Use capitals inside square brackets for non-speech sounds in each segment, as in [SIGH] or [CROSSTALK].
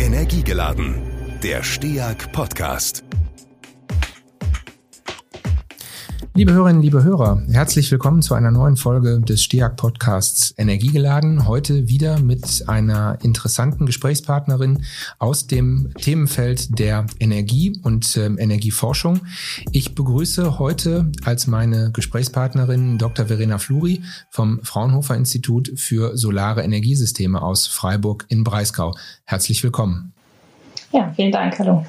Energiegeladen, der STEAG Podcast. Liebe Hörerinnen, liebe Hörer, herzlich willkommen zu einer neuen Folge des STEAG Podcasts Energiegeladen. Heute wieder mit einer interessanten Gesprächspartnerin aus dem Themenfeld der Energie und äh, Energieforschung. Ich begrüße heute als meine Gesprächspartnerin Dr. Verena Fluri vom Fraunhofer Institut für Solare Energiesysteme aus Freiburg in Breisgau. Herzlich willkommen. Ja, vielen Dank. Hallo.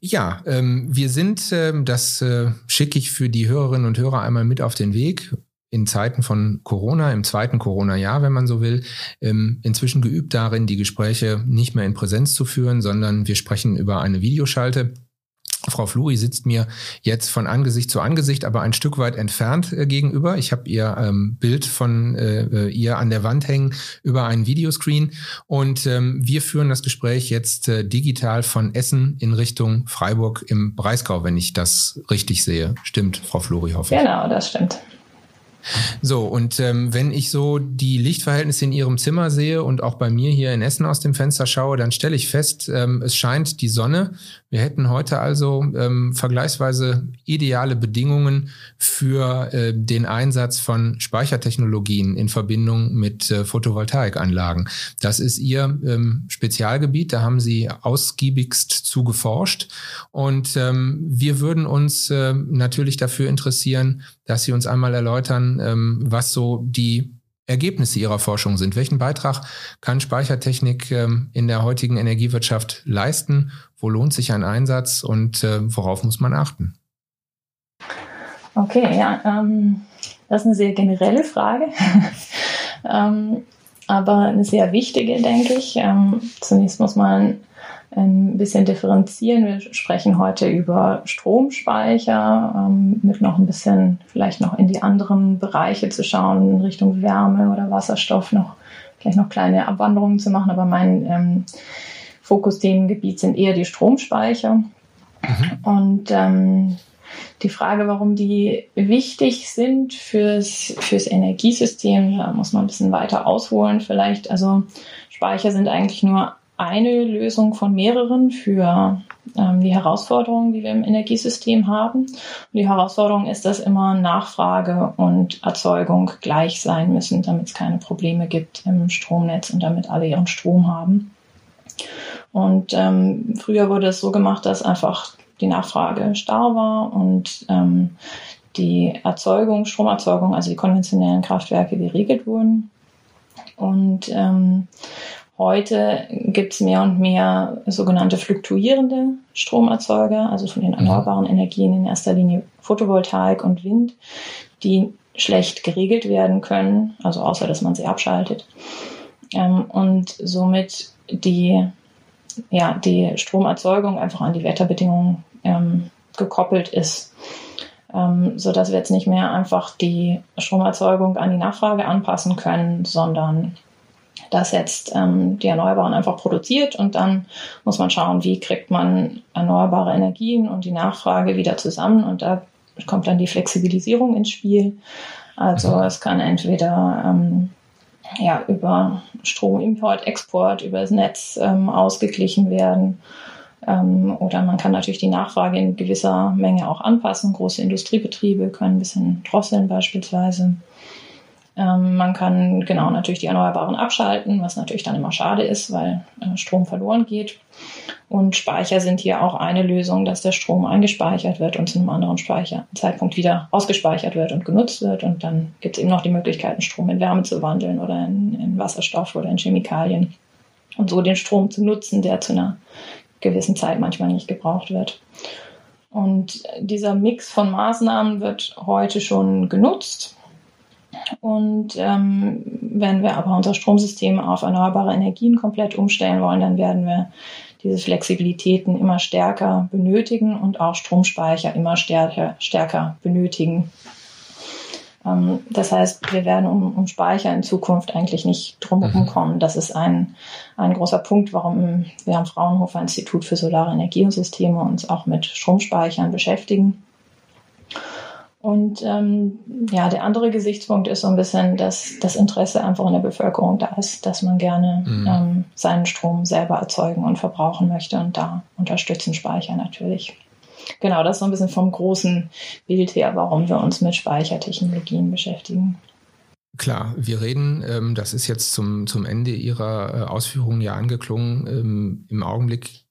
Ja, ähm, wir sind, ähm, das äh, schicke ich für die Hörerinnen und Hörer einmal mit auf den Weg, in Zeiten von Corona, im zweiten Corona-Jahr, wenn man so will, ähm, inzwischen geübt darin, die Gespräche nicht mehr in Präsenz zu führen, sondern wir sprechen über eine Videoschalte. Frau Fluri sitzt mir jetzt von Angesicht zu Angesicht, aber ein Stück weit entfernt äh, gegenüber. Ich habe ihr ähm, Bild von äh, äh, ihr an der Wand hängen über einen Videoscreen und ähm, wir führen das Gespräch jetzt äh, digital von Essen in Richtung Freiburg im Breisgau, wenn ich das richtig sehe. Stimmt, Frau Fluri, hoffe ich. Genau, das stimmt. So, und ähm, wenn ich so die Lichtverhältnisse in Ihrem Zimmer sehe und auch bei mir hier in Essen aus dem Fenster schaue, dann stelle ich fest, ähm, es scheint die Sonne. Wir hätten heute also ähm, vergleichsweise ideale Bedingungen für äh, den Einsatz von Speichertechnologien in Verbindung mit äh, Photovoltaikanlagen. Das ist Ihr ähm, Spezialgebiet, da haben Sie ausgiebigst zu geforscht. Und ähm, wir würden uns äh, natürlich dafür interessieren, dass Sie uns einmal erläutern, ähm, was so die Ergebnisse Ihrer Forschung sind. Welchen Beitrag kann Speichertechnik ähm, in der heutigen Energiewirtschaft leisten? Wo lohnt sich ein Einsatz und äh, worauf muss man achten? Okay, ja, ähm, das ist eine sehr generelle Frage, [LAUGHS] ähm, aber eine sehr wichtige, denke ich. Ähm, zunächst muss man ein bisschen differenzieren. Wir sprechen heute über Stromspeicher, ähm, mit noch ein bisschen vielleicht noch in die anderen Bereiche zu schauen, in Richtung Wärme oder Wasserstoff noch vielleicht noch kleine Abwanderungen zu machen. Aber mein ähm, Fokusthemengebiet sind eher die Stromspeicher. Mhm. Und ähm, die Frage, warum die wichtig sind fürs, fürs Energiesystem, da muss man ein bisschen weiter ausholen vielleicht. Also Speicher sind eigentlich nur eine Lösung von mehreren für ähm, die Herausforderungen, die wir im Energiesystem haben. Und die Herausforderung ist, dass immer Nachfrage und Erzeugung gleich sein müssen, damit es keine Probleme gibt im Stromnetz und damit alle ihren Strom haben. Und ähm, früher wurde es so gemacht, dass einfach die Nachfrage starr war und ähm, die Erzeugung, Stromerzeugung, also die konventionellen Kraftwerke geregelt wurden. Und ähm, Heute gibt es mehr und mehr sogenannte fluktuierende Stromerzeuger, also von den mhm. erneuerbaren Energien in erster Linie Photovoltaik und Wind, die schlecht geregelt werden können, also außer dass man sie abschaltet. Ähm, und somit die, ja, die Stromerzeugung einfach an die Wetterbedingungen ähm, gekoppelt ist. Ähm, so dass wir jetzt nicht mehr einfach die Stromerzeugung an die Nachfrage anpassen können, sondern das jetzt ähm, die Erneuerbaren einfach produziert und dann muss man schauen, wie kriegt man erneuerbare Energien und die Nachfrage wieder zusammen und da kommt dann die Flexibilisierung ins Spiel. Also mhm. es kann entweder ähm, ja, über Stromimport, Export, über das Netz ähm, ausgeglichen werden. Ähm, oder man kann natürlich die Nachfrage in gewisser Menge auch anpassen. Große Industriebetriebe können ein bisschen drosseln beispielsweise. Ähm, man kann genau natürlich die Erneuerbaren abschalten, was natürlich dann immer schade ist, weil äh, Strom verloren geht. Und Speicher sind hier auch eine Lösung, dass der Strom eingespeichert wird und zu einem anderen Speicherzeitpunkt wieder ausgespeichert wird und genutzt wird. Und dann gibt es eben noch die Möglichkeiten, Strom in Wärme zu wandeln oder in, in Wasserstoff oder in Chemikalien. Und so den Strom zu nutzen, der zu einer gewissen Zeit manchmal nicht gebraucht wird. Und dieser Mix von Maßnahmen wird heute schon genutzt. Und ähm, wenn wir aber unser Stromsystem auf erneuerbare Energien komplett umstellen wollen, dann werden wir diese Flexibilitäten immer stärker benötigen und auch Stromspeicher immer stärker, stärker benötigen. Ähm, das heißt, wir werden um, um Speicher in Zukunft eigentlich nicht drumherum mhm. kommen. Das ist ein, ein großer Punkt, warum wir am Fraunhofer Institut für Solare Energiesysteme uns auch mit Stromspeichern beschäftigen. Und ähm, ja, der andere Gesichtspunkt ist so ein bisschen, dass das Interesse einfach in der Bevölkerung da ist, dass man gerne mhm. ähm, seinen Strom selber erzeugen und verbrauchen möchte. Und da unterstützen Speicher natürlich. Genau, das ist so ein bisschen vom großen Bild her, warum wir uns mit Speichertechnologien beschäftigen. Klar, wir reden, ähm, das ist jetzt zum, zum Ende Ihrer äh, Ausführungen ja angeklungen, ähm, im Augenblick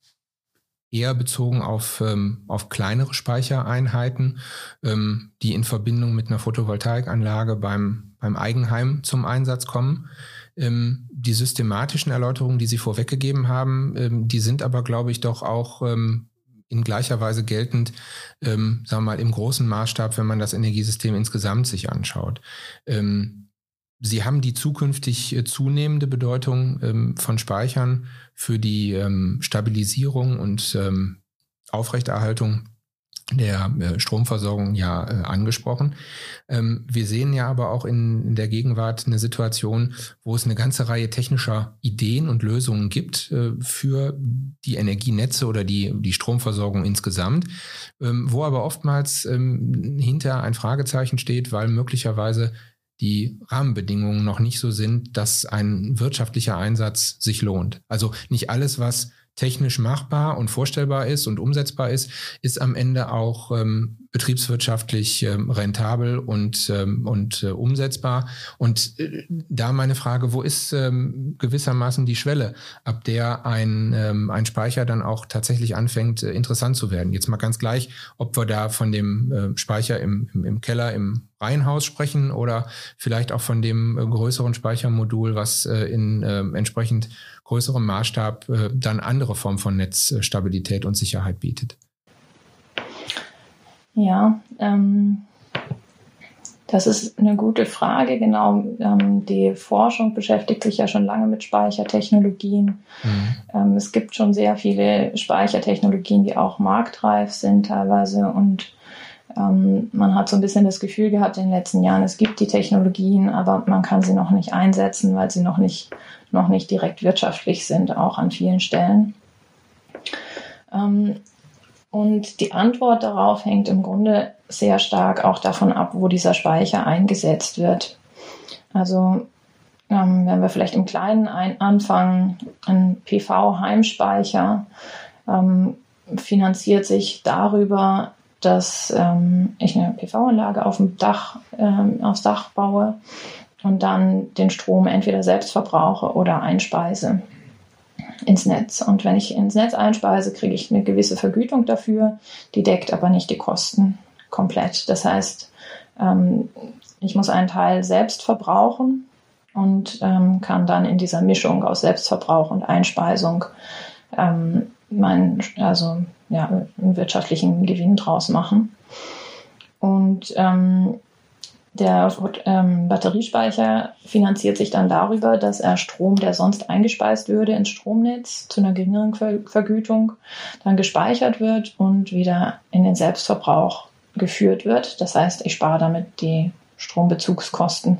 eher bezogen auf, ähm, auf kleinere Speichereinheiten, ähm, die in Verbindung mit einer Photovoltaikanlage beim, beim Eigenheim zum Einsatz kommen. Ähm, die systematischen Erläuterungen, die Sie vorweggegeben haben, ähm, die sind aber, glaube ich, doch auch ähm, in gleicher Weise geltend, ähm, sagen wir mal, im großen Maßstab, wenn man das Energiesystem insgesamt sich anschaut. Ähm, Sie haben die zukünftig äh, zunehmende Bedeutung ähm, von Speichern für die ähm, Stabilisierung und ähm, Aufrechterhaltung der äh, Stromversorgung ja äh, angesprochen. Wir sehen ja aber auch in, der Gegenwart eine Situation, wo es eine ganze Reihe technischer Ideen und Lösungen gibt für die Energienetze oder die, die Stromversorgung insgesamt, wo aber oftmals hinter ein Fragezeichen steht, weil möglicherweise die Rahmenbedingungen noch nicht so sind, dass ein wirtschaftlicher Einsatz sich lohnt. Also nicht alles, was technisch machbar und vorstellbar ist und umsetzbar ist, ist am Ende auch ähm, betriebswirtschaftlich ähm, rentabel und, ähm, und äh, umsetzbar. Und äh, da meine Frage, wo ist ähm, gewissermaßen die Schwelle, ab der ein, ähm, ein Speicher dann auch tatsächlich anfängt, äh, interessant zu werden? Jetzt mal ganz gleich, ob wir da von dem äh, Speicher im, im, im Keller, im Reihenhaus sprechen oder vielleicht auch von dem äh, größeren Speichermodul, was äh, in äh, entsprechend größerem Maßstab äh, dann andere Formen von Netzstabilität und Sicherheit bietet. Ja, ähm, das ist eine gute Frage. Genau, ähm, die Forschung beschäftigt sich ja schon lange mit Speichertechnologien. Mhm. Ähm, es gibt schon sehr viele Speichertechnologien, die auch marktreif sind teilweise und ähm, man hat so ein bisschen das Gefühl gehabt in den letzten Jahren, es gibt die Technologien, aber man kann sie noch nicht einsetzen, weil sie noch nicht, noch nicht direkt wirtschaftlich sind, auch an vielen Stellen. Ähm, und die Antwort darauf hängt im Grunde sehr stark auch davon ab, wo dieser Speicher eingesetzt wird. Also ähm, wenn wir vielleicht im Kleinen ein, anfangen, ein PV-Heimspeicher ähm, finanziert sich darüber, dass ähm, ich eine PV-Anlage auf dem Dach, ähm, aufs Dach baue und dann den Strom entweder selbst verbrauche oder einspeise ins Netz. Und wenn ich ins Netz einspeise, kriege ich eine gewisse Vergütung dafür, die deckt aber nicht die Kosten komplett. Das heißt, ähm, ich muss einen Teil selbst verbrauchen und ähm, kann dann in dieser Mischung aus Selbstverbrauch und Einspeisung ähm, mein, also ja, wirtschaftlichen Gewinn draus machen. Und der ähm, Batteriespeicher finanziert sich dann darüber, dass er Strom, der sonst eingespeist würde ins Stromnetz zu einer geringeren Vergütung, dann gespeichert wird und wieder in den Selbstverbrauch geführt wird. Das heißt, ich spare damit die Strombezugskosten.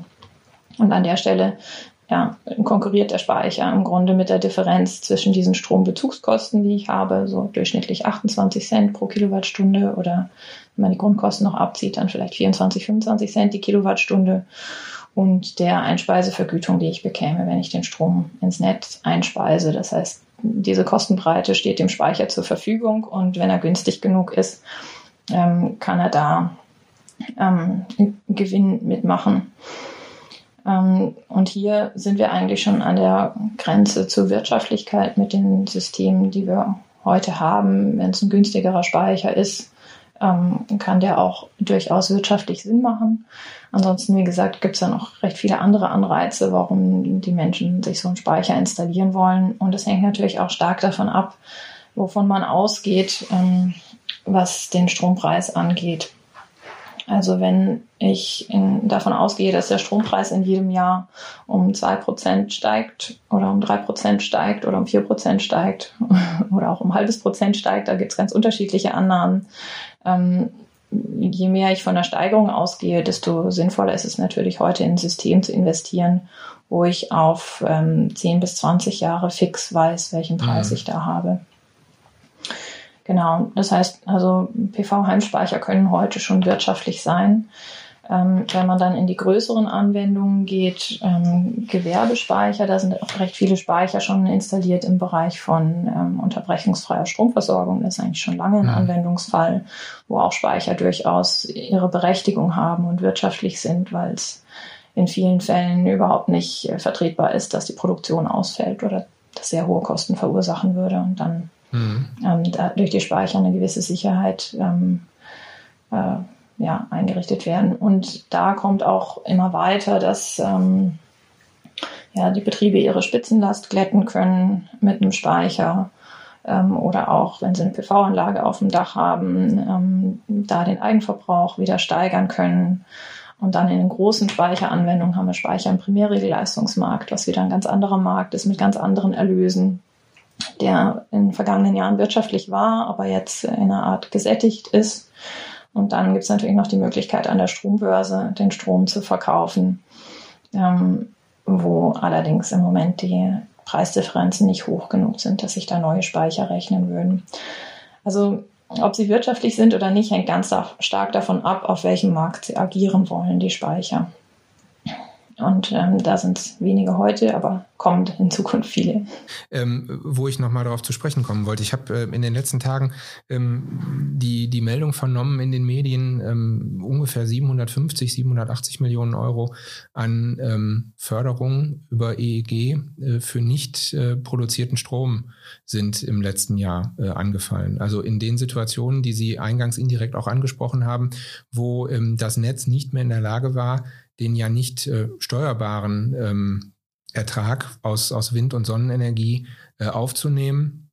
Und an der Stelle ja, konkurriert der Speicher im Grunde mit der Differenz zwischen diesen Strombezugskosten, die ich habe, so durchschnittlich 28 Cent pro Kilowattstunde oder wenn man die Grundkosten noch abzieht, dann vielleicht 24, 25 Cent die Kilowattstunde und der Einspeisevergütung, die ich bekäme, wenn ich den Strom ins Netz einspeise. Das heißt, diese Kostenbreite steht dem Speicher zur Verfügung und wenn er günstig genug ist, ähm, kann er da ähm, Gewinn mitmachen. Ähm, und hier sind wir eigentlich schon an der Grenze zur Wirtschaftlichkeit mit den Systemen, die wir heute haben. Wenn es ein günstigerer Speicher ist, ähm, kann der auch durchaus wirtschaftlich Sinn machen. Ansonsten, wie gesagt, gibt es ja noch recht viele andere Anreize, warum die Menschen sich so einen Speicher installieren wollen. Und es hängt natürlich auch stark davon ab, wovon man ausgeht, ähm, was den Strompreis angeht. Also wenn ich in, davon ausgehe, dass der Strompreis in jedem Jahr um zwei Prozent steigt oder um drei Prozent steigt oder um vier Prozent steigt [LAUGHS] oder auch um halbes Prozent steigt, da gibt es ganz unterschiedliche Annahmen. Ähm, je mehr ich von der Steigerung ausgehe, desto sinnvoller ist es natürlich heute in ein System zu investieren, wo ich auf ähm, 10 bis 20 Jahre fix weiß, welchen Preis mhm. ich da habe. genau, das heißt, also PV-Heimspeicher können heute schon wirtschaftlich sein. Ähm, wenn man dann in die größeren Anwendungen geht, ähm, Gewerbespeicher, da sind auch recht viele Speicher schon installiert im Bereich von ähm, unterbrechungsfreier Stromversorgung. Das ist eigentlich schon lange ein Anwendungsfall, wo auch Speicher durchaus ihre Berechtigung haben und wirtschaftlich sind, weil es in vielen Fällen überhaupt nicht äh, vertretbar ist, dass die Produktion ausfällt oder das sehr hohe Kosten verursachen würde und dann mhm. ähm, da durch die Speicher eine gewisse Sicherheit ähm, äh, ja, eingerichtet werden. Und da kommt auch immer weiter, dass ähm, ja, die Betriebe ihre Spitzenlast glätten können mit einem Speicher ähm, oder auch, wenn sie eine PV-Anlage auf dem Dach haben, ähm, da den Eigenverbrauch wieder steigern können. Und dann in den großen Speicheranwendungen haben wir Speicher im Primärregelleistungsmarkt, was wieder ein ganz anderer Markt ist mit ganz anderen Erlösen, der in den vergangenen Jahren wirtschaftlich war, aber jetzt in einer Art gesättigt ist und dann gibt es natürlich noch die Möglichkeit, an der Strombörse den Strom zu verkaufen, ähm, wo allerdings im Moment die Preisdifferenzen nicht hoch genug sind, dass sich da neue Speicher rechnen würden. Also ob sie wirtschaftlich sind oder nicht, hängt ganz stark davon ab, auf welchem Markt sie agieren wollen, die Speicher. Und ähm, da sind es wenige heute, aber kommt in Zukunft viele. Ähm, wo ich nochmal darauf zu sprechen kommen wollte. Ich habe äh, in den letzten Tagen ähm, die, die Meldung vernommen in den Medien, ähm, ungefähr 750, 780 Millionen Euro an ähm, Förderung über EEG äh, für nicht äh, produzierten Strom sind im letzten Jahr äh, angefallen. Also in den Situationen, die Sie eingangs indirekt auch angesprochen haben, wo ähm, das Netz nicht mehr in der Lage war, den ja nicht äh, steuerbaren ähm, Ertrag aus, aus Wind- und Sonnenenergie äh, aufzunehmen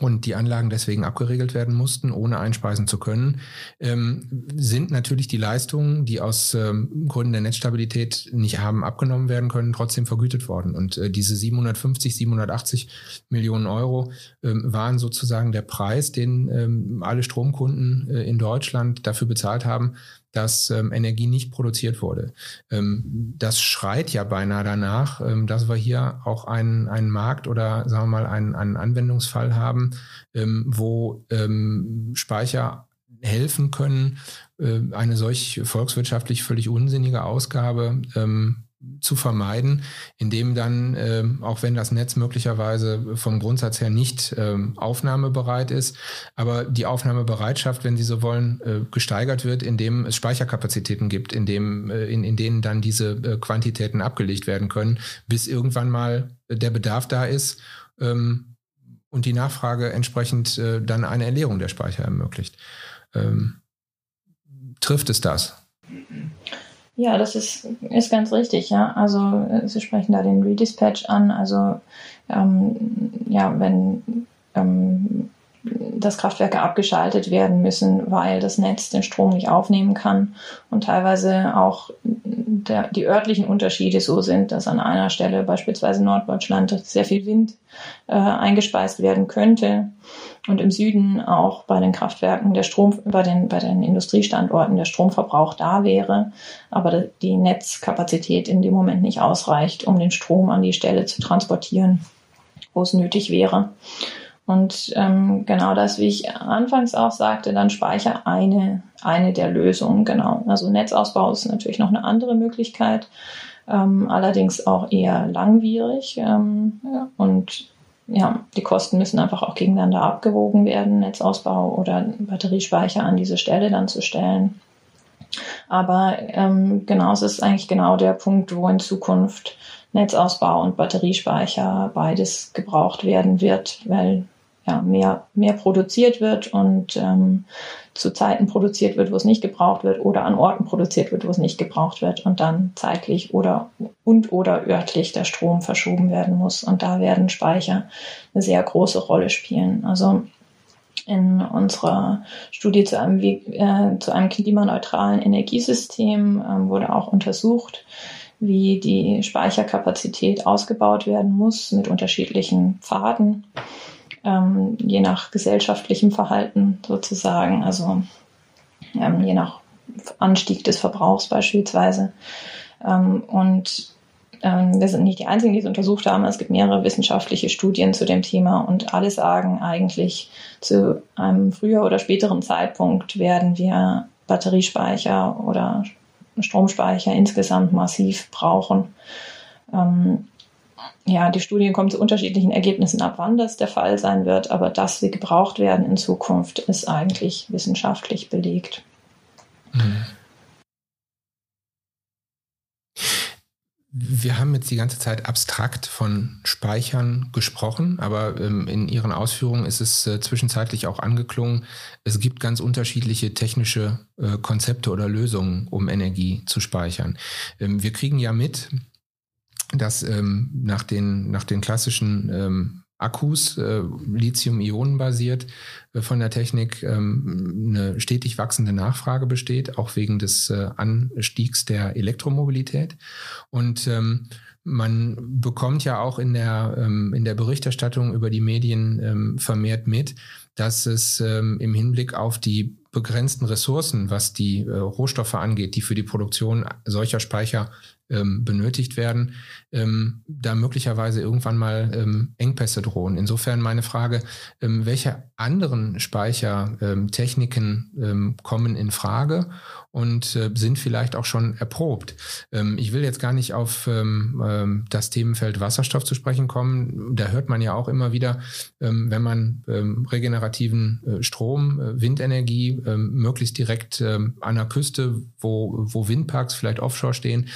und die Anlagen deswegen abgeregelt werden mussten, ohne einspeisen zu können, ähm, sind natürlich die Leistungen, die aus ähm, Gründen der Netzstabilität nicht haben abgenommen werden können, trotzdem vergütet worden. Und äh, diese 750, 780 Millionen Euro ähm, waren sozusagen der Preis, den ähm, alle Stromkunden äh, in Deutschland dafür bezahlt haben, dass ähm, Energie nicht produziert wurde. Ähm, das schreit ja beinahe danach, ähm, dass wir hier auch einen, einen Markt oder sagen wir mal einen, einen Anwendungsfall haben, ähm, wo ähm, Speicher helfen können, äh, eine solch volkswirtschaftlich völlig unsinnige Ausgabe ähm, zu vermeiden, indem dann, äh, auch wenn das Netz möglicherweise vom Grundsatz her nicht äh, aufnahmebereit ist, aber die Aufnahmebereitschaft, wenn Sie so wollen, äh, gesteigert wird, indem es Speicherkapazitäten gibt, indem, äh, in, in denen dann diese äh, Quantitäten abgelegt werden können, bis irgendwann mal der Bedarf da ist ähm, und die Nachfrage entsprechend äh, dann eine Erleerung der Speicher ermöglicht. Ähm, trifft es das? Ja, das ist, ist ganz richtig, ja. Also Sie sprechen da den Redispatch an. Also ähm, ja, wenn ähm, dass Kraftwerke abgeschaltet werden müssen, weil das Netz den Strom nicht aufnehmen kann. Und teilweise auch der, die örtlichen Unterschiede so sind, dass an einer Stelle beispielsweise Norddeutschland sehr viel Wind äh, eingespeist werden könnte. Und im Süden auch bei den Kraftwerken der Strom, bei den, bei den Industriestandorten der Stromverbrauch da wäre, aber die Netzkapazität in dem Moment nicht ausreicht, um den Strom an die Stelle zu transportieren, wo es nötig wäre. Und ähm, genau das, wie ich anfangs auch sagte, dann Speicher eine, eine der Lösungen, genau. Also Netzausbau ist natürlich noch eine andere Möglichkeit, ähm, allerdings auch eher langwierig. Ähm, ja, und ja, die Kosten müssen einfach auch gegeneinander abgewogen werden, Netzausbau oder Batteriespeicher an diese Stelle dann zu stellen. Aber ähm, genau, es ist eigentlich genau der Punkt, wo in Zukunft Netzausbau und Batteriespeicher beides gebraucht werden wird, weil ja, mehr, mehr produziert wird und ähm, zu Zeiten produziert wird, wo es nicht gebraucht wird oder an Orten produziert wird, wo es nicht gebraucht wird und dann zeitlich oder und oder örtlich der Strom verschoben werden muss. Und da werden Speicher eine sehr große Rolle spielen. Also in unserer Studie zu einem, äh, zu einem klimaneutralen Energiesystem äh, wurde auch untersucht, wie die Speicherkapazität ausgebaut werden muss mit unterschiedlichen Pfaden ähm, je nach gesellschaftlichem Verhalten sozusagen, also ähm, je nach Anstieg des Verbrauchs beispielsweise. Ähm, und ähm, wir sind nicht die Einzigen, die es untersucht haben. Es gibt mehrere wissenschaftliche Studien zu dem Thema und alle sagen eigentlich, zu einem früher oder späteren Zeitpunkt werden wir Batteriespeicher oder Stromspeicher insgesamt massiv brauchen. Ähm, ja, die Studien kommen zu unterschiedlichen Ergebnissen ab, wann das der Fall sein wird, aber dass sie gebraucht werden in Zukunft, ist eigentlich wissenschaftlich belegt. Mhm. Wir haben jetzt die ganze Zeit abstrakt von Speichern gesprochen, aber ähm, in Ihren Ausführungen ist es äh, zwischenzeitlich auch angeklungen, es gibt ganz unterschiedliche technische äh, Konzepte oder Lösungen, um Energie zu speichern. Ähm, wir kriegen ja mit, dass ähm, nach, den, nach den klassischen ähm, Akkus, äh, Lithium-Ionen basiert, äh, von der Technik ähm, eine stetig wachsende Nachfrage besteht, auch wegen des äh, Anstiegs der Elektromobilität. Und ähm, man bekommt ja auch in der, ähm, in der Berichterstattung über die Medien ähm, vermehrt mit, dass es ähm, im Hinblick auf die begrenzten Ressourcen, was die äh, Rohstoffe angeht, die für die Produktion solcher Speicher ähm, benötigt werden, ähm, da möglicherweise irgendwann mal ähm, Engpässe drohen. Insofern meine Frage, ähm, welche anderen Speichertechniken ähm, kommen in Frage und äh, sind vielleicht auch schon erprobt? Ähm, ich will jetzt gar nicht auf das Themenfeld Wasserstoff zu sprechen kommen. Da hört man ja auch immer wieder, wenn man regenerativen äh, Strom, äh, Windenergie möglichst direkt an der Küste, wo, wo Windparks vielleicht offshore stehen,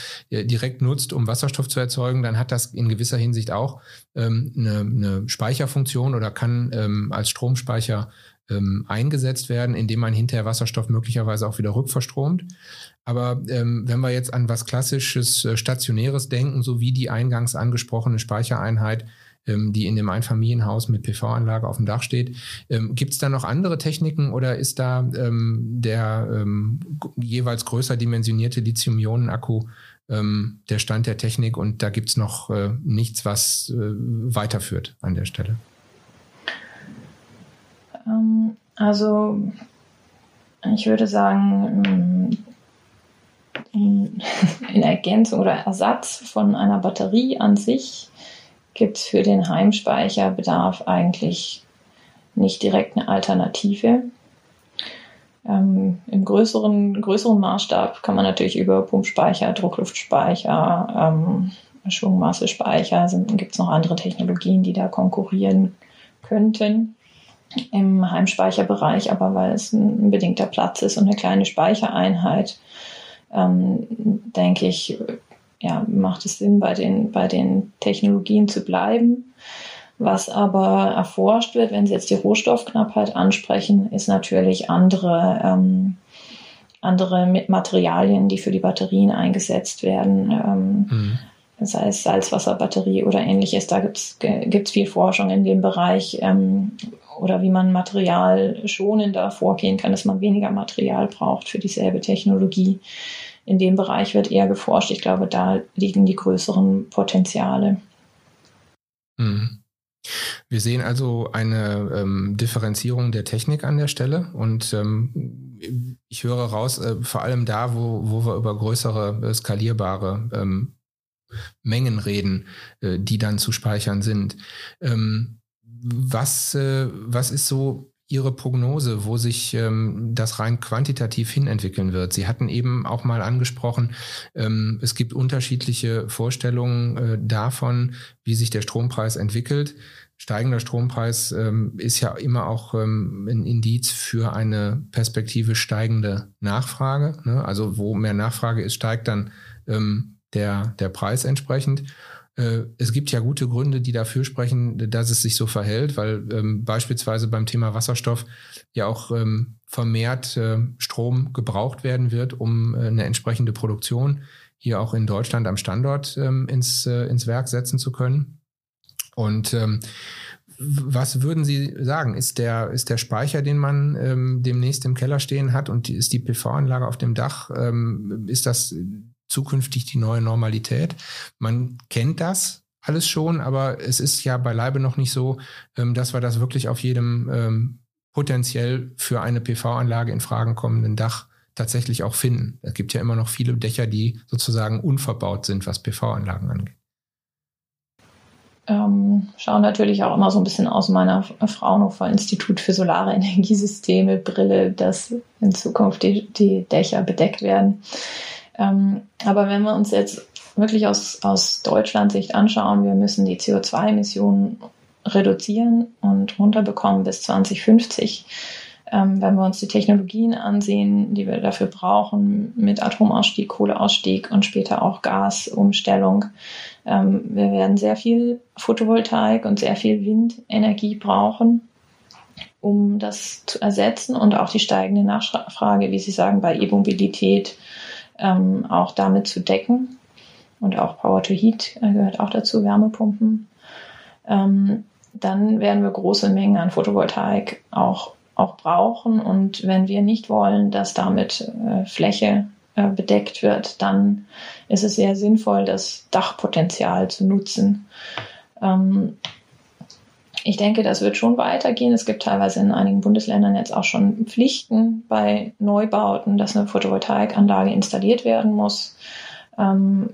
direkt nutzt, um Wasserstoff zu erzeugen, dann hat das in gewisser Hinsicht auch ähm, eine, eine Speicherfunktion oder kann ähm, als Stromspeicher ähm, eingesetzt werden, indem man hinterher Wasserstoff möglicherweise auch wieder rückverstromt. Aber ähm, wenn wir jetzt an was klassisches äh, Stationäres denken, so wie die eingangs angesprochene Speichereinheit, ähm, die in dem Einfamilienhaus mit PV-Anlage auf dem Dach steht. Ähm, Gibt es da noch andere Techniken oder ist da ähm, der ähm, jeweils größer dimensionierte Lithium-Ionen-Akku ähm, der Stand der Technik und da gibt es noch äh, nichts, was äh, weiterführt an der Stelle? Ähm, also ich würde sagen, [LAUGHS] in, in Ergänzung oder Ersatz von einer Batterie an sich gibt es für den Heimspeicherbedarf eigentlich nicht direkt eine Alternative. Ähm, Im größeren, größeren Maßstab kann man natürlich über Pumpspeicher, Druckluftspeicher, ähm, Schwungmassespeicher, gibt es noch andere Technologien, die da konkurrieren könnten im Heimspeicherbereich, aber weil es ein bedingter Platz ist und eine kleine Speichereinheit, ähm, denke ich, ja, macht es Sinn, bei den, bei den Technologien zu bleiben. Was aber erforscht wird, wenn Sie jetzt die Rohstoffknappheit ansprechen, ist natürlich andere, ähm, andere Materialien, die für die Batterien eingesetzt werden. Ähm, mhm. Sei es Salzwasserbatterie oder ähnliches. Da gibt es viel Forschung in dem Bereich ähm, oder wie man Material schonender vorgehen kann, dass man weniger Material braucht für dieselbe Technologie. In dem Bereich wird eher geforscht. Ich glaube, da liegen die größeren Potenziale. Mhm. Wir sehen also eine ähm, Differenzierung der Technik an der Stelle und ähm, ich höre raus, äh, vor allem da, wo, wo wir über größere, äh, skalierbare ähm, Mengen reden, äh, die dann zu speichern sind. Ähm, was, äh, was ist so Ihre Prognose, wo sich ähm, das rein quantitativ hinentwickeln wird? Sie hatten eben auch mal angesprochen, ähm, es gibt unterschiedliche Vorstellungen äh, davon, wie sich der Strompreis entwickelt. Steigender Strompreis ähm, ist ja immer auch ähm, ein Indiz für eine perspektive steigende Nachfrage. Ne? Also wo mehr Nachfrage ist, steigt dann ähm, der, der Preis entsprechend. Äh, es gibt ja gute Gründe, die dafür sprechen, dass es sich so verhält, weil ähm, beispielsweise beim Thema Wasserstoff ja auch ähm, vermehrt äh, Strom gebraucht werden wird, um äh, eine entsprechende Produktion hier auch in Deutschland am Standort ähm, ins, äh, ins Werk setzen zu können. Und ähm, was würden Sie sagen? Ist der, ist der Speicher, den man ähm, demnächst im Keller stehen hat und ist die PV-Anlage auf dem Dach, ähm, ist das zukünftig die neue Normalität. Man kennt das alles schon, aber es ist ja beileibe noch nicht so, ähm, dass wir das wirklich auf jedem ähm, potenziell für eine PV-Anlage in Fragen kommenden Dach tatsächlich auch finden. Es gibt ja immer noch viele Dächer, die sozusagen unverbaut sind, was PV-Anlagen angeht. Ähm, schauen natürlich auch immer so ein bisschen aus meiner Fraunhofer Institut für Solare [LAUGHS] Energiesysteme Brille, dass in Zukunft die, die Dächer bedeckt werden. Ähm, aber wenn wir uns jetzt wirklich aus, aus Deutschland Sicht anschauen, wir müssen die CO2-Emissionen reduzieren und runterbekommen bis 2050. Ähm, wenn wir uns die Technologien ansehen, die wir dafür brauchen, mit Atomausstieg, Kohleausstieg und später auch Gasumstellung, ähm, wir werden sehr viel Photovoltaik und sehr viel Windenergie brauchen, um das zu ersetzen und auch die steigende Nachfrage, wie Sie sagen, bei E-Mobilität ähm, auch damit zu decken. Und auch Power to Heat äh, gehört auch dazu, Wärmepumpen. Ähm, dann werden wir große Mengen an Photovoltaik auch, auch brauchen. Und wenn wir nicht wollen, dass damit äh, Fläche äh, bedeckt wird, dann ist es sehr sinnvoll, das Dachpotenzial zu nutzen. Ähm, ich denke, das wird schon weitergehen. Es gibt teilweise in einigen Bundesländern jetzt auch schon Pflichten bei Neubauten, dass eine Photovoltaikanlage installiert werden muss. Ähm,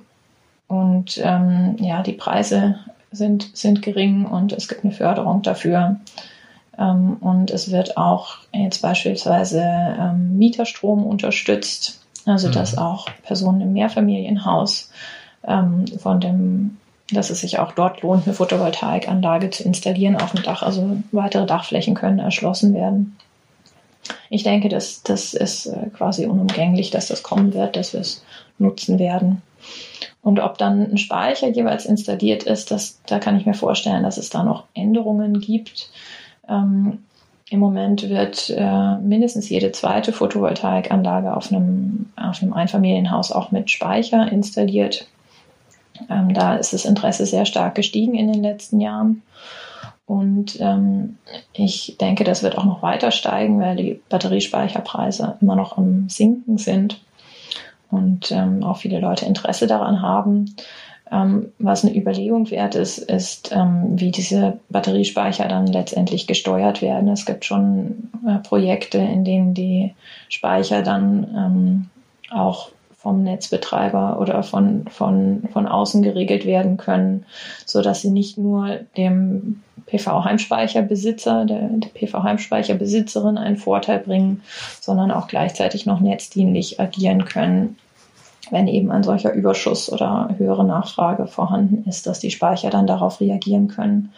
und ähm, ja, die Preise sind, sind gering und es gibt eine Förderung dafür. Ähm, und es wird auch jetzt beispielsweise Mieterstrom unterstützt, also mhm. dass auch Personen im Mehrfamilienhaus von dem, dass es sich auch dort lohnt, eine Photovoltaikanlage zu installieren auf dem Dach. Also weitere Dachflächen können erschlossen werden. Ich denke, das, das ist äh, quasi unumgänglich, dass das kommen wird, dass wir es nutzen werden. Und ob dann ein Speicher jeweils installiert ist, das, da kann ich mir vorstellen, dass es da noch Änderungen gibt. Ähm, Im Moment wird äh, mindestens jede zweite Photovoltaikanlage auf einem, auf einem Einfamilienhaus auch mit Speicher installiert. Ähm, da ist das Interesse sehr stark gestiegen in den letzten Jahren. Und ähm, ich denke, das wird auch noch weiter steigen, weil die Batteriespeicherpreise immer noch am Sinken sind und ähm, auch viele Leute Interesse daran haben. Ähm, was eine Überlegung wert ist, ist, ähm, wie diese Batteriespeicher dann letztendlich gesteuert werden. Es gibt schon äh, Projekte, in denen die Speicher dann ähm, auch vom Netzbetreiber oder von, von, von außen geregelt werden können, so dass sie nicht nur dem PV-Heimspeicherbesitzer, der, der PV-Heimspeicherbesitzerin einen Vorteil bringen, sondern auch gleichzeitig noch netzdienlich agieren können, wenn eben ein solcher Überschuss oder höhere Nachfrage vorhanden ist, dass die Speicher dann darauf reagieren können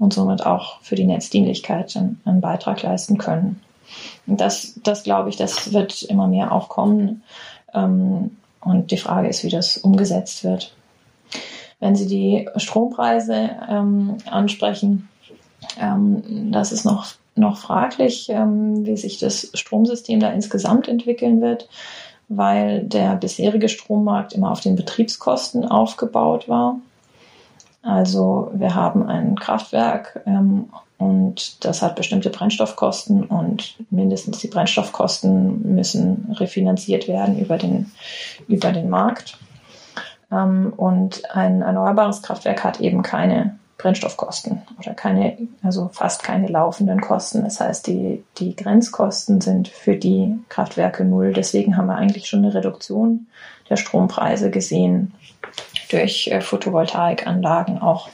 und somit auch für die Netzdienlichkeit einen, einen Beitrag leisten können. Und das, das glaube ich, das wird immer mehr aufkommen. Ähm, und die Frage ist, wie das umgesetzt wird. Wenn Sie die Strompreise ähm, ansprechen, ähm, das ist noch, noch fraglich, wie sich das Stromsystem da insgesamt entwickeln wird weil der bisherige Strommarkt immer auf den Betriebskosten aufgebaut war. Also wir haben ein Kraftwerk ähm, und das hat bestimmte Brennstoffkosten und mindestens die Brennstoffkosten müssen refinanziert werden über den, über den Markt. Ähm, und ein erneuerbares Kraftwerk hat eben keine Brennstoffkosten oder keine, also fast keine laufenden Kosten. Das heißt, die, die Grenzkosten sind für die Kraftwerke null. Deswegen haben wir eigentlich schon eine Reduktion der Strompreise gesehen durch äh, Photovoltaikanlagen auch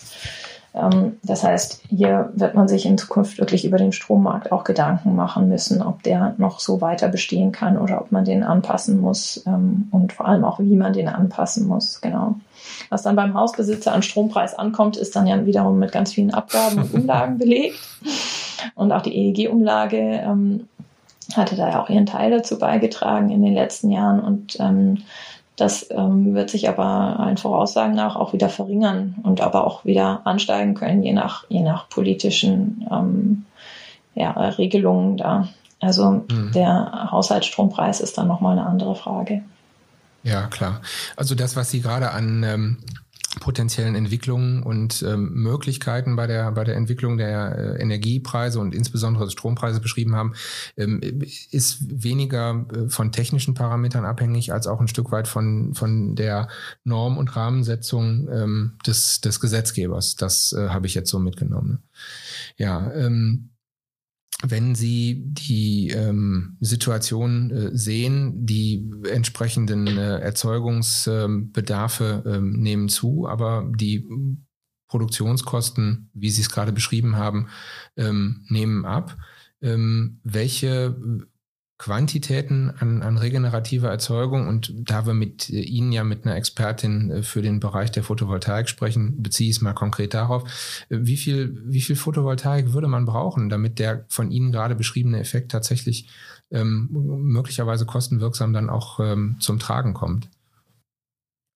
das heißt, hier wird man sich in Zukunft wirklich über den Strommarkt auch Gedanken machen müssen, ob der noch so weiter bestehen kann oder ob man den anpassen muss ähm, und vor allem auch, wie man den anpassen muss. Genau. Was dann beim Hausbesitzer an Strompreis ankommt, ist dann ja wiederum mit ganz vielen Abgaben und Umlagen [LAUGHS] belegt. Und auch die EEG-Umlage ähm, hatte da ja auch ihren Teil dazu beigetragen in den letzten Jahren. Und ähm, das ähm, wird sich aber allen Voraussagen nach auch wieder verringern und aber auch wieder ansteigen können, je nach, je nach politischen ähm, ja, Regelungen da. Also mhm. der Haushaltsstrompreis ist dann nochmal eine andere Frage. Ja, klar. Also das, was Sie gerade an ähm, potenziellen Entwicklungen und ähm, Möglichkeiten bei der bei der Entwicklung der äh, Energiepreise und insbesondere des Strompreise beschrieben haben, ähm, ist weniger äh, von technischen Parametern abhängig als auch ein Stück weit von von der Norm und Rahmensetzung ähm, des des Gesetzgebers. Das äh, habe ich jetzt so mitgenommen. Ja. Ähm, wenn Sie die ähm, Situation äh, sehen, die entsprechenden äh, Erzeugungsbedarfe ähm, nehmen zu, aber die Produktionskosten, wie Sie es gerade beschrieben haben, ähm, nehmen ab. Ähm, welche Quantitäten an, an regenerativer Erzeugung und da wir mit äh, Ihnen ja mit einer Expertin äh, für den Bereich der Photovoltaik sprechen, beziehe ich es mal konkret darauf. Äh, wie viel, wie viel Photovoltaik würde man brauchen, damit der von Ihnen gerade beschriebene Effekt tatsächlich ähm, möglicherweise kostenwirksam dann auch ähm, zum Tragen kommt?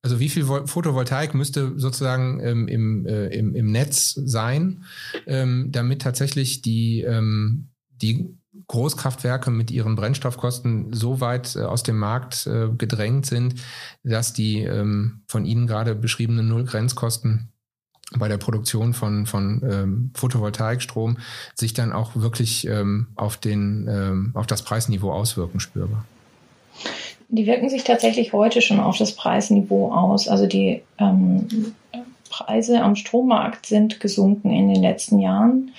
Also wie viel Photovoltaik müsste sozusagen ähm, im, äh, im, im Netz sein, ähm, damit tatsächlich die, ähm, die Großkraftwerke mit ihren Brennstoffkosten so weit äh, aus dem Markt äh, gedrängt sind, dass die ähm, von Ihnen gerade beschriebenen Nullgrenzkosten bei der Produktion von, von ähm, Photovoltaikstrom sich dann auch wirklich ähm, auf, den, ähm, auf das Preisniveau auswirken, spürbar? Die wirken sich tatsächlich heute schon auf das Preisniveau aus. Also die ähm, Preise am Strommarkt sind gesunken in den letzten Jahren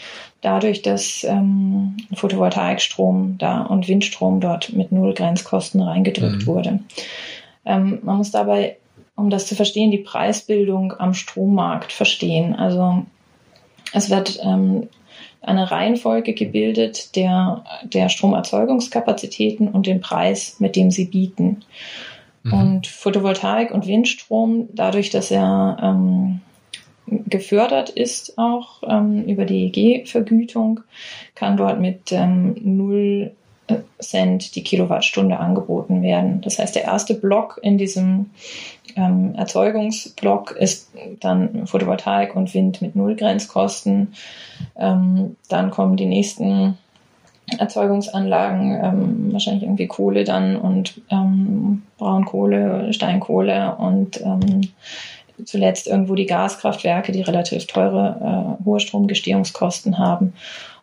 dadurch, dass ähm, Photovoltaikstrom da und Windstrom dort mit null Grenzkosten reingedrückt mhm. wurde. Ähm, man muss dabei, um das zu verstehen, die Preisbildung am Strommarkt verstehen. Also es wird ähm, eine Reihenfolge gebildet der, der Stromerzeugungskapazitäten und den Preis, mit dem sie bieten. Mhm. Und Photovoltaik und Windstrom, dadurch, dass er ähm, gefördert ist auch ähm, über die EEG-Vergütung, kann dort mit ähm, 0 äh, Cent die Kilowattstunde angeboten werden. Das heißt, der erste Block in diesem ähm, Erzeugungsblock ist dann Photovoltaik und Wind mit Null Grenzkosten. Ähm, dann kommen die nächsten Erzeugungsanlagen, ähm, wahrscheinlich irgendwie Kohle dann und ähm, Braunkohle, Steinkohle und ähm, zuletzt irgendwo die Gaskraftwerke, die relativ teure, äh, hohe Stromgestehungskosten haben.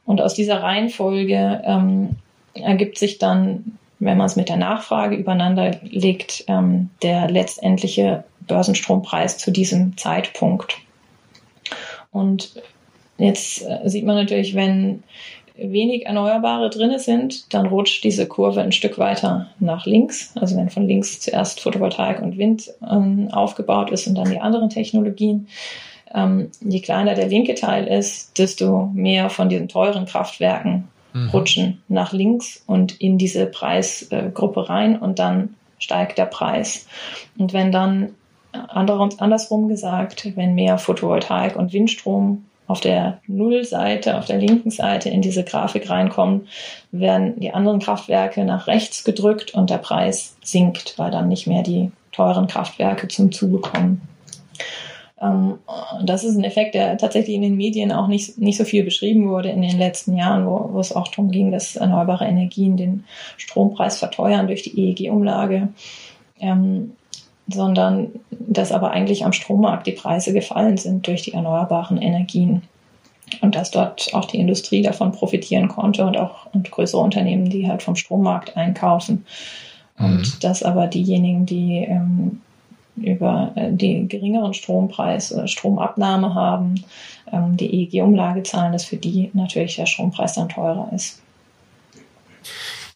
Und aus dieser Reihenfolge ähm, ergibt sich dann, wenn man es mit der Nachfrage übereinander legt, ähm, der letztendliche Börsenstrompreis zu diesem Zeitpunkt. Und jetzt äh, sieht man natürlich, wenn wenig Erneuerbare drin sind, dann rutscht diese Kurve ein Stück weiter nach links. Also wenn von links zuerst Photovoltaik und Wind ähm, aufgebaut ist und dann die anderen Technologien. Ähm, je kleiner der linke Teil ist, desto mehr von diesen teuren Kraftwerken mhm. rutschen nach links und in diese Preisgruppe rein und dann steigt der Preis. Und wenn dann andersrum gesagt, wenn mehr Photovoltaik und Windstrom auf der Nullseite, auf der linken Seite in diese Grafik reinkommen, werden die anderen Kraftwerke nach rechts gedrückt und der Preis sinkt, weil dann nicht mehr die teuren Kraftwerke zum Zuge kommen. Ähm, das ist ein Effekt, der tatsächlich in den Medien auch nicht, nicht so viel beschrieben wurde in den letzten Jahren, wo, wo es auch darum ging, dass erneuerbare Energien den Strompreis verteuern durch die EEG-Umlage. Ähm, sondern dass aber eigentlich am Strommarkt die Preise gefallen sind durch die erneuerbaren Energien und dass dort auch die Industrie davon profitieren konnte und auch und größere Unternehmen, die halt vom Strommarkt einkaufen. Mhm. Und dass aber diejenigen, die ähm, über äh, die geringeren Strompreis oder Stromabnahme haben, ähm, die EEG-Umlage zahlen, dass für die natürlich der Strompreis dann teurer ist.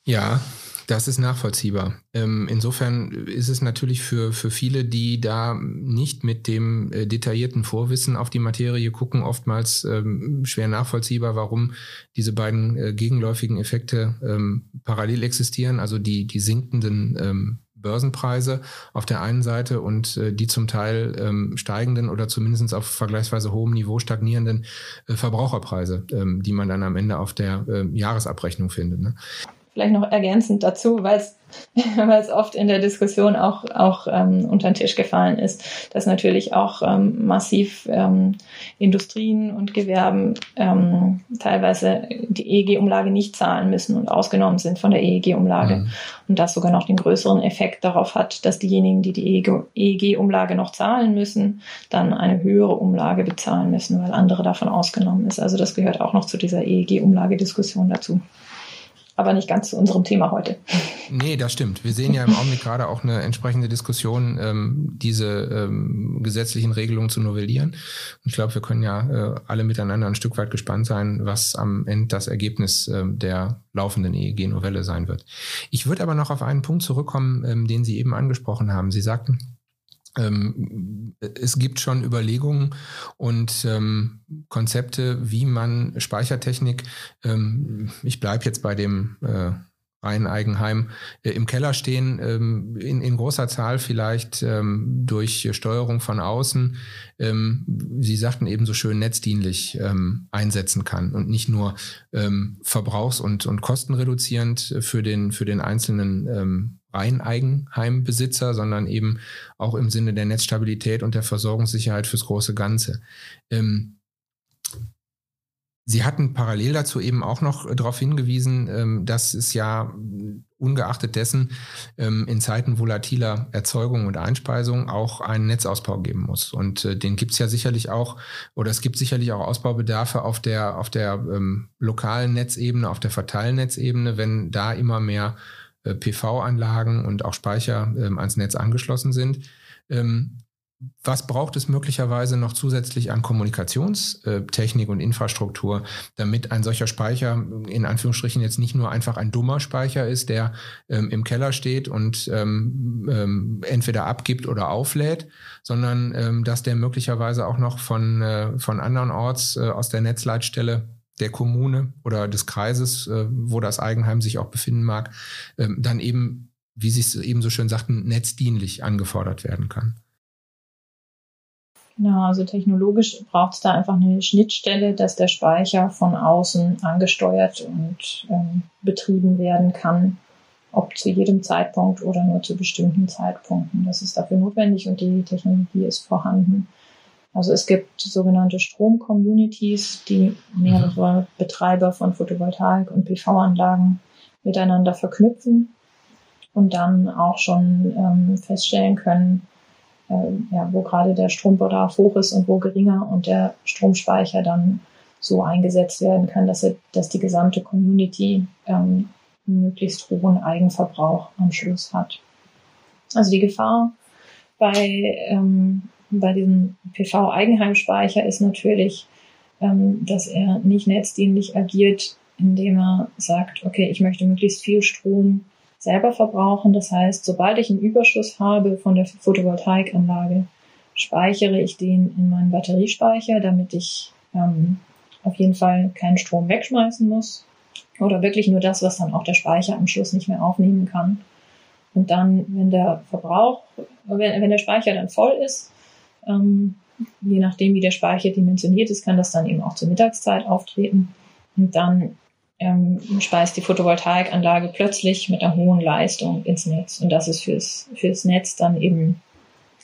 Ja, das ist nachvollziehbar. Ähm, insofern ist es natürlich für, für viele, die da nicht mit dem äh, detaillierten Vorwissen auf die Materie gucken, oftmals ähm, schwer nachvollziehbar, warum diese beiden äh, gegenläufigen Effekte ähm, parallel existieren, also die, die sinkenden Börsenpreise auf der einen Seite und äh, die zum Teil steigenden oder zumindest auf vergleichsweise hohem Niveau stagnierenden Verbraucherpreise, die man dann am Ende auf der Jahresabrechnung findet. Ne? Vielleicht noch ergänzend dazu, weil es [LAUGHS] weil es oft in der Diskussion auch, auch ähm, unter den Tisch gefallen ist, dass natürlich auch ähm, massiv ähm, Industrien und Gewerben ähm, teilweise die EEG-Umlage nicht zahlen müssen und ausgenommen sind von der EEG-Umlage. Mhm. Und das sogar noch den größeren Effekt darauf hat, dass diejenigen, die die EEG-Umlage noch zahlen müssen, dann eine höhere Umlage bezahlen müssen, weil andere davon ausgenommen ist. Also das gehört auch noch zu dieser EEG-Umlage-Diskussion dazu. Aber nicht ganz zu unserem Thema heute. Nee, das stimmt. Wir sehen ja im Augenblick gerade auch eine entsprechende Diskussion, ähm, diese ähm, gesetzlichen Regelungen zu novellieren. Und ich glaube, wir können ja äh, alle miteinander ein Stück weit gespannt sein, was am Ende das Ergebnis äh, der laufenden EEG-Novelle sein wird. Ich würde aber noch auf einen Punkt zurückkommen, ähm, den Sie eben angesprochen haben. Sie sagten, es gibt schon Überlegungen und ähm, Konzepte, wie man Speichertechnik, ähm, ich bleibe jetzt bei dem äh, Eigenheim äh, im Keller stehen, ähm, in, in, großer Zahl vielleicht ähm, durch Steuerung von außen, ähm, Sie sagten eben so schön, netzdienlich ähm, einsetzen kann und nicht nur ähm, verbrauchs- und, und kostenreduzierend für den, für den einzelnen ähm, rein Eigenheimbesitzer, sondern eben auch im Sinne der Netzstabilität und der Versorgungssicherheit fürs große Ganze. Ähm, Sie hatten parallel dazu eben auch noch darauf hingewiesen, ähm, dass es ja ungeachtet dessen ähm, in Zeiten volatiler Erzeugung und Einspeisung auch einen Netzausbau geben muss. Und äh, den gibt es ja sicherlich auch, oder es gibt sicherlich auch Ausbaubedarfe auf der, auf der ähm, lokalen Netzebene, auf der Verteilnetzebene, wenn da immer mehr äh, PV-Anlagen und auch Speicher ans Netz angeschlossen sind. Was braucht es möglicherweise noch zusätzlich an Kommunikationstechnik und Infrastruktur, damit ein solcher Speicher in Anführungsstrichen jetzt nicht nur einfach ein dummer Speicher ist, der ähm, im Keller steht und ähm, ähm, entweder abgibt oder auflädt, sondern ähm, dass der möglicherweise auch noch von, äh, von andernorts äh, aus der Netzleitstelle der Kommune oder des Kreises, äh, wo das Eigenheim sich auch befinden mag, ähm, dann eben, wie Sie es eben so schön sagten, netzdienlich angefordert werden kann. Genau, also technologisch braucht es da einfach eine Schnittstelle, dass der Speicher von außen angesteuert und ähm, betrieben werden kann, ob zu jedem Zeitpunkt oder nur zu bestimmten Zeitpunkten. Das ist dafür notwendig und die Technologie ist vorhanden. Also es gibt sogenannte Strom-Communities, die mehrere Betreiber von Photovoltaik- und PV-Anlagen miteinander verknüpfen und dann auch schon ähm, feststellen können, äh, ja, wo gerade der Strombedarf hoch ist und wo geringer und der Stromspeicher dann so eingesetzt werden kann, dass, er, dass die gesamte Community ähm, möglichst hohen Eigenverbrauch am Schluss hat. Also die Gefahr bei, ähm, bei diesem PV-Eigenheimspeicher ist natürlich, ähm, dass er nicht netzdienlich agiert, indem er sagt, okay, ich möchte möglichst viel Strom selber verbrauchen. Das heißt, sobald ich einen Überschuss habe von der Photovoltaikanlage, speichere ich den in meinen Batteriespeicher, damit ich ähm, auf jeden Fall keinen Strom wegschmeißen muss. Oder wirklich nur das, was dann auch der Speicher am Schluss nicht mehr aufnehmen kann. Und dann, wenn der Verbrauch, wenn, wenn der Speicher dann voll ist, ähm, je nachdem, wie der Speicher dimensioniert ist, kann das dann eben auch zur Mittagszeit auftreten. Und dann ähm, speist die Photovoltaikanlage plötzlich mit einer hohen Leistung ins Netz. Und das ist fürs, fürs Netz dann eben,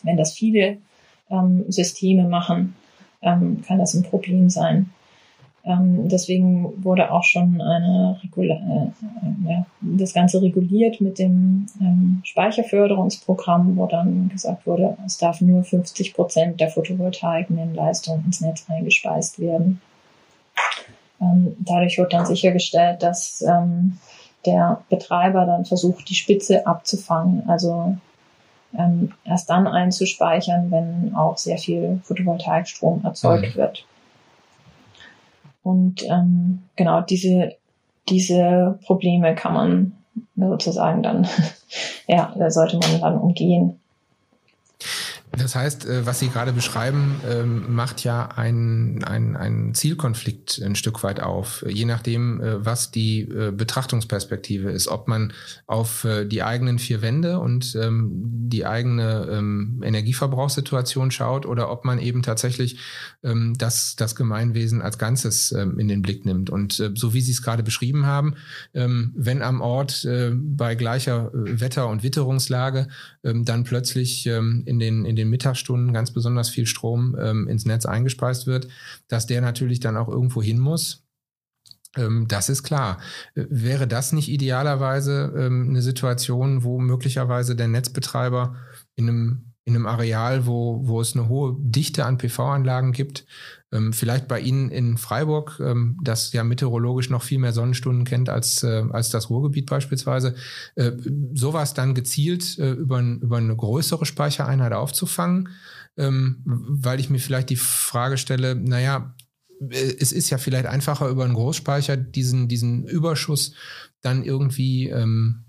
wenn das viele ähm, Systeme machen, ähm, kann das ein Problem sein. Ähm, deswegen wurde auch schon eine Regula äh, ja, das Ganze reguliert mit dem ähm, Speicherförderungsprogramm, wo dann gesagt wurde, es darf nur 50 Prozent der Photovoltaik-Leistung ins Netz eingespeist werden. Ähm, dadurch wird dann sichergestellt, dass ähm, der Betreiber dann versucht, die Spitze abzufangen, also ähm, erst dann einzuspeichern, wenn auch sehr viel Photovoltaikstrom erzeugt mhm. wird. Und ähm, genau diese, diese Probleme kann man sozusagen dann, [LAUGHS] ja, da sollte man dann umgehen. Das heißt, äh, was Sie gerade beschreiben, ähm, macht ja einen, einen Zielkonflikt ein Stück weit auf, je nachdem, äh, was die äh, Betrachtungsperspektive ist, ob man auf die eigenen vier Wände und ähm, die eigene ähm, Energieverbrauchssituation schaut oder ob man eben tatsächlich das, das Gemeinwesen als Ganzes in den Blick nimmt. Und so wie Sie es gerade beschrieben haben, wenn am Ort bei gleicher Wetter- und Witterungslage dann plötzlich in den, in den den Mittagsstunden ganz besonders viel Strom ähm, ins Netz eingespeist wird, dass der natürlich dann auch irgendwo hin muss. Ähm, das ist klar. Äh, wäre das nicht idealerweise ähm, eine Situation, wo möglicherweise der Netzbetreiber in einem in einem Areal, wo, wo es eine hohe Dichte an PV-Anlagen gibt. Ähm, vielleicht bei Ihnen in Freiburg, ähm, das ja meteorologisch noch viel mehr Sonnenstunden kennt als, äh, als das Ruhrgebiet beispielsweise, äh, sowas dann gezielt äh, über, über eine größere Speichereinheit aufzufangen, ähm, weil ich mir vielleicht die Frage stelle, naja, äh, es ist ja vielleicht einfacher über einen Großspeicher diesen, diesen Überschuss dann irgendwie ähm,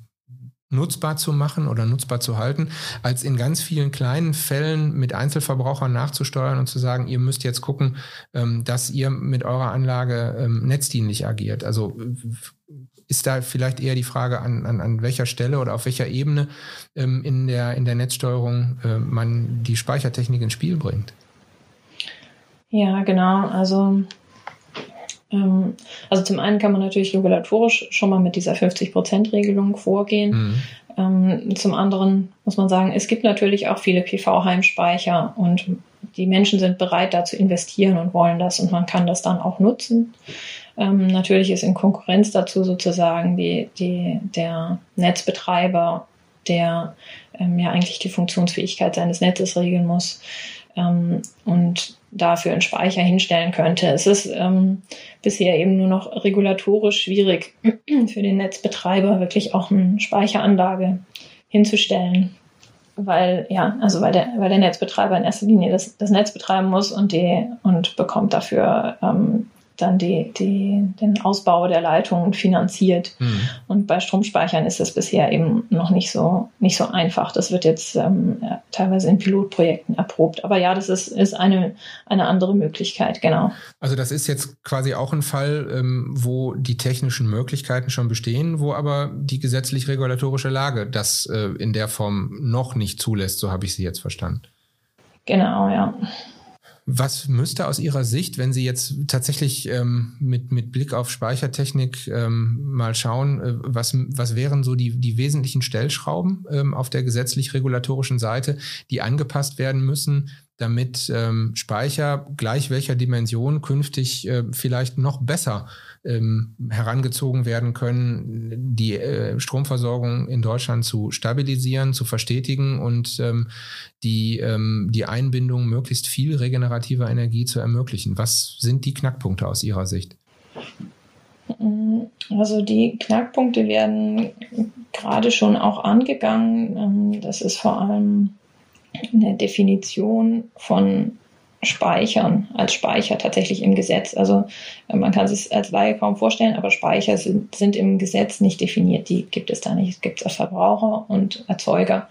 nutzbar zu machen oder nutzbar zu halten, als in ganz vielen kleinen Fällen mit Einzelverbrauchern nachzusteuern und zu sagen, ihr müsst jetzt gucken, ähm, dass ihr mit eurer Anlage ähm, netzdienlich agiert. Also ist da vielleicht eher die Frage, an, an, an welcher Stelle oder auf welcher Ebene ähm, in, der, in der Netzsteuerung äh, man die Speichertechnik ins Spiel bringt. Ja, genau. Also also zum einen kann man natürlich regulatorisch schon mal mit dieser 50-Prozent-Regelung vorgehen. Mhm. Ähm, zum anderen muss man sagen, es gibt natürlich auch viele PV-Heimspeicher und die Menschen sind bereit, da zu investieren und wollen das und man kann das dann auch nutzen. Ähm, natürlich ist in Konkurrenz dazu sozusagen die, die, der Netzbetreiber, der ähm, ja eigentlich die Funktionsfähigkeit seines Netzes regeln muss ähm, und dafür einen Speicher hinstellen könnte. Es ist ähm, bisher eben nur noch regulatorisch schwierig [CLEARS THROAT] für den Netzbetreiber wirklich auch eine Speicheranlage hinzustellen. Weil, ja, also weil der, weil der Netzbetreiber in erster Linie das, das Netz betreiben muss und die und bekommt dafür ähm, dann die, die, den Ausbau der Leitungen finanziert. Mhm. Und bei Stromspeichern ist das bisher eben noch nicht so, nicht so einfach. Das wird jetzt ähm, teilweise in Pilotprojekten erprobt. Aber ja, das ist, ist eine, eine andere Möglichkeit, genau. Also das ist jetzt quasi auch ein Fall, ähm, wo die technischen Möglichkeiten schon bestehen, wo aber die gesetzlich-regulatorische Lage das äh, in der Form noch nicht zulässt, so habe ich Sie jetzt verstanden. Genau, ja. Was müsste aus Ihrer Sicht, wenn Sie jetzt tatsächlich ähm, mit, mit Blick auf Speichertechnik ähm, mal schauen, äh, was, was wären so die, die wesentlichen Stellschrauben ähm, auf der gesetzlich-regulatorischen Seite, die angepasst werden müssen, damit ähm, Speicher gleich welcher Dimension künftig äh, vielleicht noch besser ähm, herangezogen werden können, die äh, Stromversorgung in Deutschland zu stabilisieren, zu verstetigen und ähm, die, ähm, die Einbindung möglichst viel regenerativer Energie zu ermöglichen. Was sind die Knackpunkte aus Ihrer Sicht? Also die Knackpunkte werden gerade schon auch angegangen. Ähm, das ist vor allem eine Definition von Speichern als Speicher tatsächlich im Gesetz. Also äh, man kann es als Laie kaum vorstellen, aber Speicher sind, sind im Gesetz nicht definiert. Die gibt es da nicht. Es gibt als Verbraucher und Erzeuger.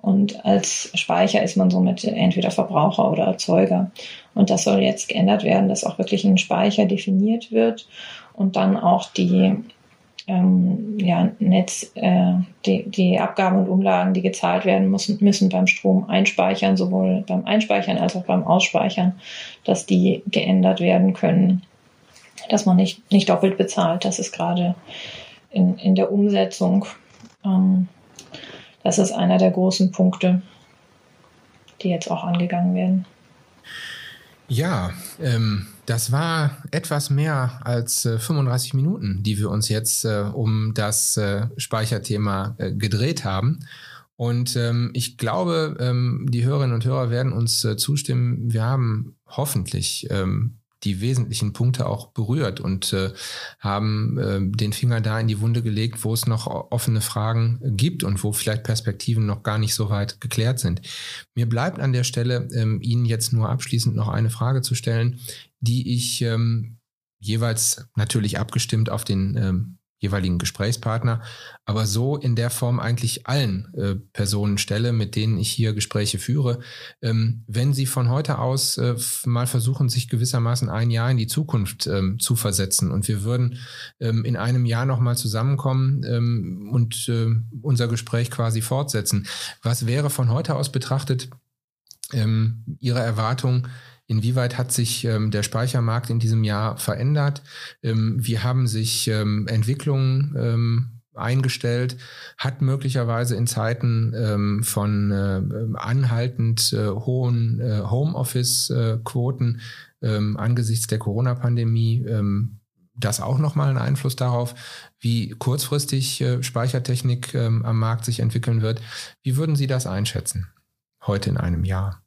Und als Speicher ist man somit entweder Verbraucher oder Erzeuger. Und das soll jetzt geändert werden, dass auch wirklich ein Speicher definiert wird und dann auch die ähm, ja, Netz, äh, die, die Abgaben und Umlagen, die gezahlt werden müssen, müssen beim Strom einspeichern, sowohl beim Einspeichern als auch beim Ausspeichern, dass die geändert werden können, dass man nicht, nicht doppelt bezahlt. Das ist gerade in, in der Umsetzung, ähm, das ist einer der großen Punkte, die jetzt auch angegangen werden. Ja, ähm, das war etwas mehr als äh, 35 Minuten, die wir uns jetzt äh, um das äh, Speicherthema äh, gedreht haben. Und ähm, ich glaube, ähm, die Hörerinnen und Hörer werden uns äh, zustimmen. Wir haben hoffentlich ähm, die wesentlichen Punkte auch berührt und äh, haben äh, den Finger da in die Wunde gelegt, wo es noch offene Fragen gibt und wo vielleicht Perspektiven noch gar nicht so weit geklärt sind. Mir bleibt an der Stelle ähm, Ihnen jetzt nur abschließend noch eine Frage zu stellen, die ich ähm, jeweils natürlich abgestimmt auf den ähm, jeweiligen Gesprächspartner, aber so in der Form eigentlich allen äh, Personen stelle, mit denen ich hier Gespräche führe. Ähm, wenn Sie von heute aus äh, mal versuchen, sich gewissermaßen ein Jahr in die Zukunft ähm, zu versetzen und wir würden ähm, in einem Jahr nochmal zusammenkommen ähm, und äh, unser Gespräch quasi fortsetzen, was wäre von heute aus betrachtet ähm, Ihre Erwartung, Inwieweit hat sich ähm, der Speichermarkt in diesem Jahr verändert? Ähm, wie haben sich ähm, Entwicklungen ähm, eingestellt? Hat möglicherweise in Zeiten ähm, von äh, anhaltend äh, hohen äh, Homeoffice-Quoten ähm, angesichts der Corona-Pandemie das auch nochmal einen Einfluss darauf, wie kurzfristig äh, Speichertechnik ähm, am Markt sich entwickeln wird. Wie würden Sie das einschätzen? heute in einem Jahr?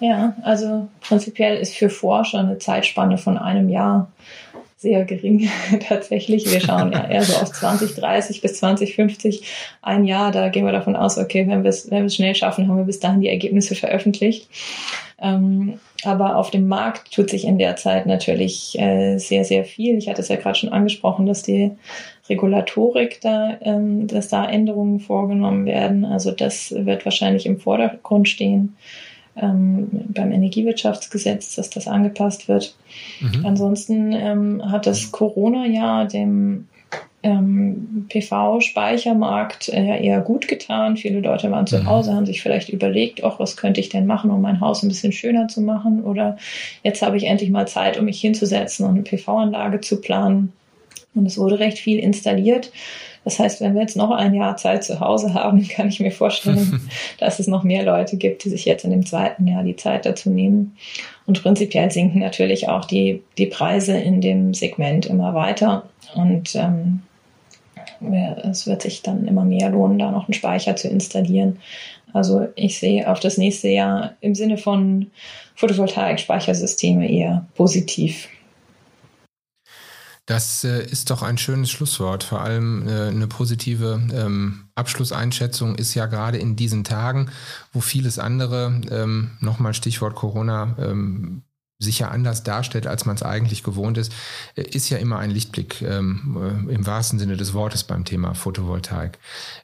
Ja, also prinzipiell ist für Forscher eine Zeitspanne von einem Jahr sehr gering [LAUGHS] tatsächlich. Wir schauen ja [LAUGHS] eher so auf 2030 bis 2050 ein Jahr. Da gehen wir davon aus, okay, wenn wir es wenn wir es schnell schaffen, haben wir bis dahin die Ergebnisse veröffentlicht. Ähm, aber auf dem Markt tut sich in der Zeit natürlich äh, sehr, sehr viel. Ich hatte es ja gerade schon angesprochen, dass die Regulatorik da, ähm, dass da Änderungen vorgenommen werden. Also das wird wahrscheinlich im Vordergrund stehen ähm, beim Energiewirtschaftsgesetz, dass das angepasst wird. Mhm. Ansonsten ähm, hat das Corona-Jahr dem ähm, PV-Speichermarkt äh, eher gut getan. Viele Leute waren zu mhm. Hause, haben sich vielleicht überlegt, ach, was könnte ich denn machen, um mein Haus ein bisschen schöner zu machen? Oder jetzt habe ich endlich mal Zeit, um mich hinzusetzen und eine PV-Anlage zu planen. Und es wurde recht viel installiert. Das heißt, wenn wir jetzt noch ein Jahr Zeit zu Hause haben, kann ich mir vorstellen, [LAUGHS] dass es noch mehr Leute gibt, die sich jetzt in dem zweiten Jahr die Zeit dazu nehmen. Und prinzipiell sinken natürlich auch die, die Preise in dem Segment immer weiter. Und ähm, es wird sich dann immer mehr lohnen, da noch einen Speicher zu installieren. Also ich sehe auf das nächste Jahr im Sinne von Photovoltaik-Speichersysteme eher positiv. Das äh, ist doch ein schönes Schlusswort. Vor allem äh, eine positive ähm, Abschlusseinschätzung ist ja gerade in diesen Tagen, wo vieles andere, ähm, nochmal Stichwort Corona, sich ja anders darstellt, als man es eigentlich gewohnt ist, äh, ist ja immer ein Lichtblick ähm, äh, im wahrsten Sinne des Wortes beim Thema Photovoltaik.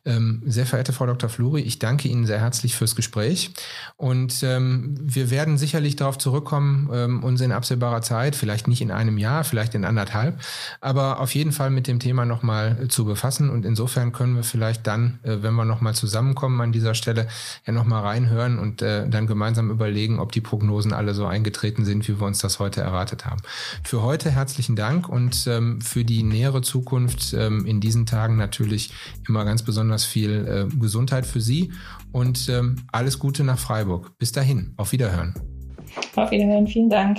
Ähm, sehr verehrte Frau Dr. Fluri, ich danke Ihnen sehr herzlich fürs Gespräch und ähm, wir werden sicherlich darauf zurückkommen, ähm, uns in absehbarer Zeit, vielleicht nicht in einem Jahr, vielleicht in anderthalb, aber auf jeden Fall mit dem Thema nochmal zu befassen und insofern können wir vielleicht dann, äh, wenn wir nochmal zusammenkommen an dieser Stelle, ja nochmal reinhören und äh, dann gemeinsam überlegen, ob die Prognosen alle so eingetreten wie wir uns das heute erwartet haben. Für heute herzlichen Dank und ähm, für die nähere Zukunft ähm, in diesen Tagen natürlich immer ganz besonders viel äh, Gesundheit für Sie und ähm, alles Gute nach Freiburg. Bis dahin, auf Wiederhören. Auf Wiederhören, vielen Dank.